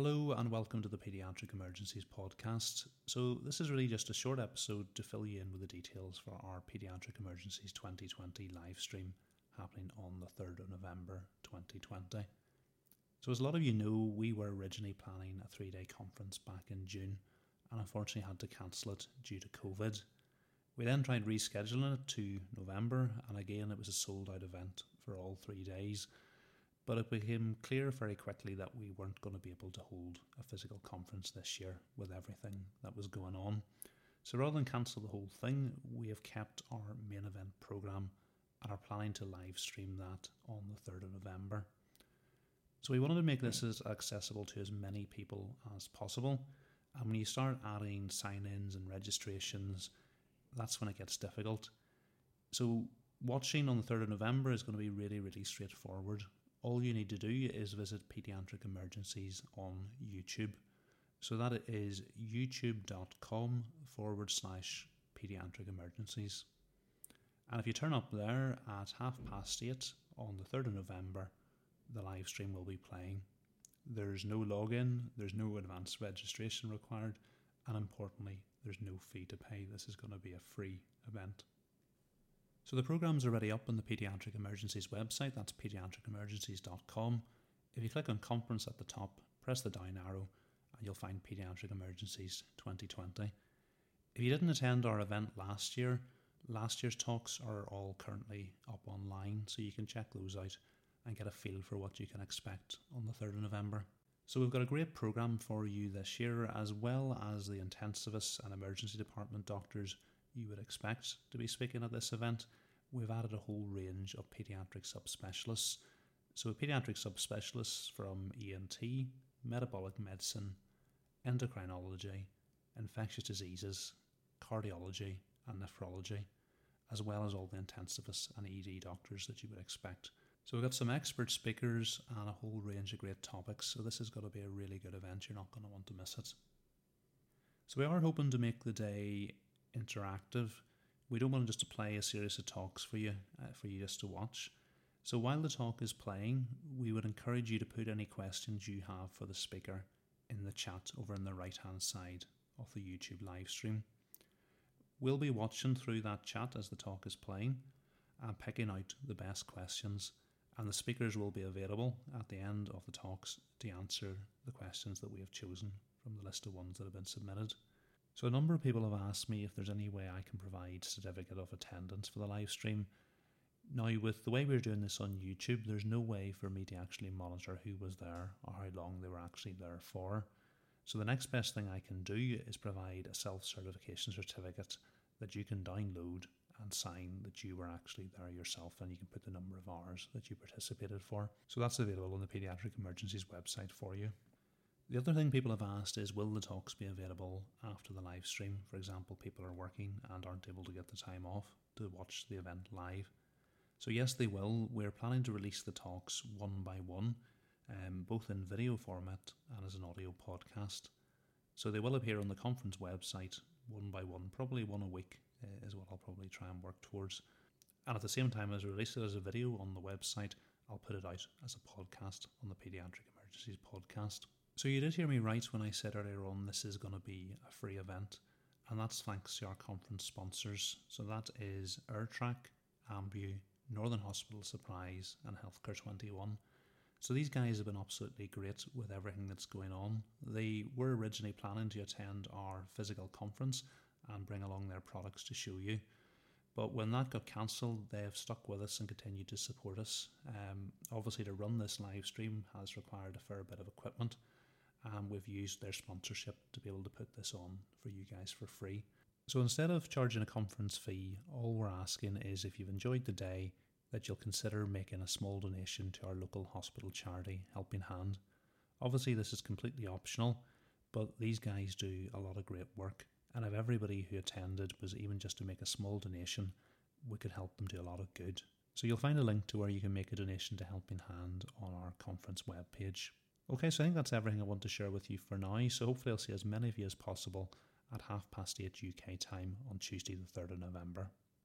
Hello and welcome to the Pediatric Emergencies podcast. So, this is really just a short episode to fill you in with the details for our Pediatric Emergencies 2020 live stream happening on the 3rd of November 2020. So, as a lot of you know, we were originally planning a three day conference back in June and unfortunately had to cancel it due to COVID. We then tried rescheduling it to November, and again, it was a sold out event for all three days but it became clear very quickly that we weren't going to be able to hold a physical conference this year with everything that was going on. So rather than cancel the whole thing, we have kept our main event programme and are planning to live stream that on the 3rd of November. So we wanted to make this as accessible to as many people as possible. And when you start adding sign ins and registrations, that's when it gets difficult. So watching on the 3rd of November is going to be really, really straightforward all you need to do is visit Pediatric Emergencies on YouTube. So that is youtube.com forward slash pediatric emergencies. And if you turn up there at half past eight on the 3rd of November, the live stream will be playing. There's no login, there's no advanced registration required, and importantly, there's no fee to pay. This is going to be a free event. So the program's already up on the Pediatric Emergencies website, that's pediatricemergencies.com. If you click on Conference at the top, press the down arrow, and you'll find Pediatric Emergencies 2020. If you didn't attend our event last year, last year's talks are all currently up online, so you can check those out and get a feel for what you can expect on the 3rd of November. So we've got a great programme for you this year, as well as the intensivists and emergency department doctors you would expect to be speaking at this event, we've added a whole range of paediatric subspecialists. So, paediatric subspecialists from ENT, metabolic medicine, endocrinology, infectious diseases, cardiology, and nephrology, as well as all the intensivists and ED doctors that you would expect. So, we've got some expert speakers and a whole range of great topics. So, this is going to be a really good event. You're not going to want to miss it. So, we are hoping to make the day interactive. We don't want just to play a series of talks for you, uh, for you just to watch. So while the talk is playing, we would encourage you to put any questions you have for the speaker in the chat over on the right hand side of the YouTube live stream. We'll be watching through that chat as the talk is playing and picking out the best questions, and the speakers will be available at the end of the talks to answer the questions that we have chosen from the list of ones that have been submitted. So a number of people have asked me if there's any way I can provide certificate of attendance for the live stream. Now, with the way we're doing this on YouTube, there's no way for me to actually monitor who was there or how long they were actually there for. So the next best thing I can do is provide a self-certification certificate that you can download and sign that you were actually there yourself and you can put the number of hours that you participated for. So that's available on the Pediatric Emergencies website for you. The other thing people have asked is will the talks be available after the live stream? For example, people are working and aren't able to get the time off to watch the event live. So, yes, they will. We're planning to release the talks one by one, um, both in video format and as an audio podcast. So, they will appear on the conference website one by one, probably one a week uh, is what I'll probably try and work towards. And at the same time as I release it as a video on the website, I'll put it out as a podcast on the Pediatric Emergencies podcast. So you did hear me right when I said earlier on this is going to be a free event, and that's thanks to our conference sponsors. So that is Airtraq, Ambu, Northern Hospital Supplies, and Healthcare 21. So these guys have been absolutely great with everything that's going on. They were originally planning to attend our physical conference and bring along their products to show you. But when that got cancelled, they have stuck with us and continued to support us. Um, obviously, to run this live stream has required a fair bit of equipment and we've used their sponsorship to be able to put this on for you guys for free. So instead of charging a conference fee, all we're asking is if you've enjoyed the day, that you'll consider making a small donation to our local hospital charity, Helping Hand. Obviously, this is completely optional, but these guys do a lot of great work, and if everybody who attended was even just to make a small donation, we could help them do a lot of good. So you'll find a link to where you can make a donation to Helping Hand on our conference webpage. Okay, so I think that's everything I want to share with you for now. So hopefully, I'll see as many of you as possible at half past eight UK time on Tuesday, the 3rd of November.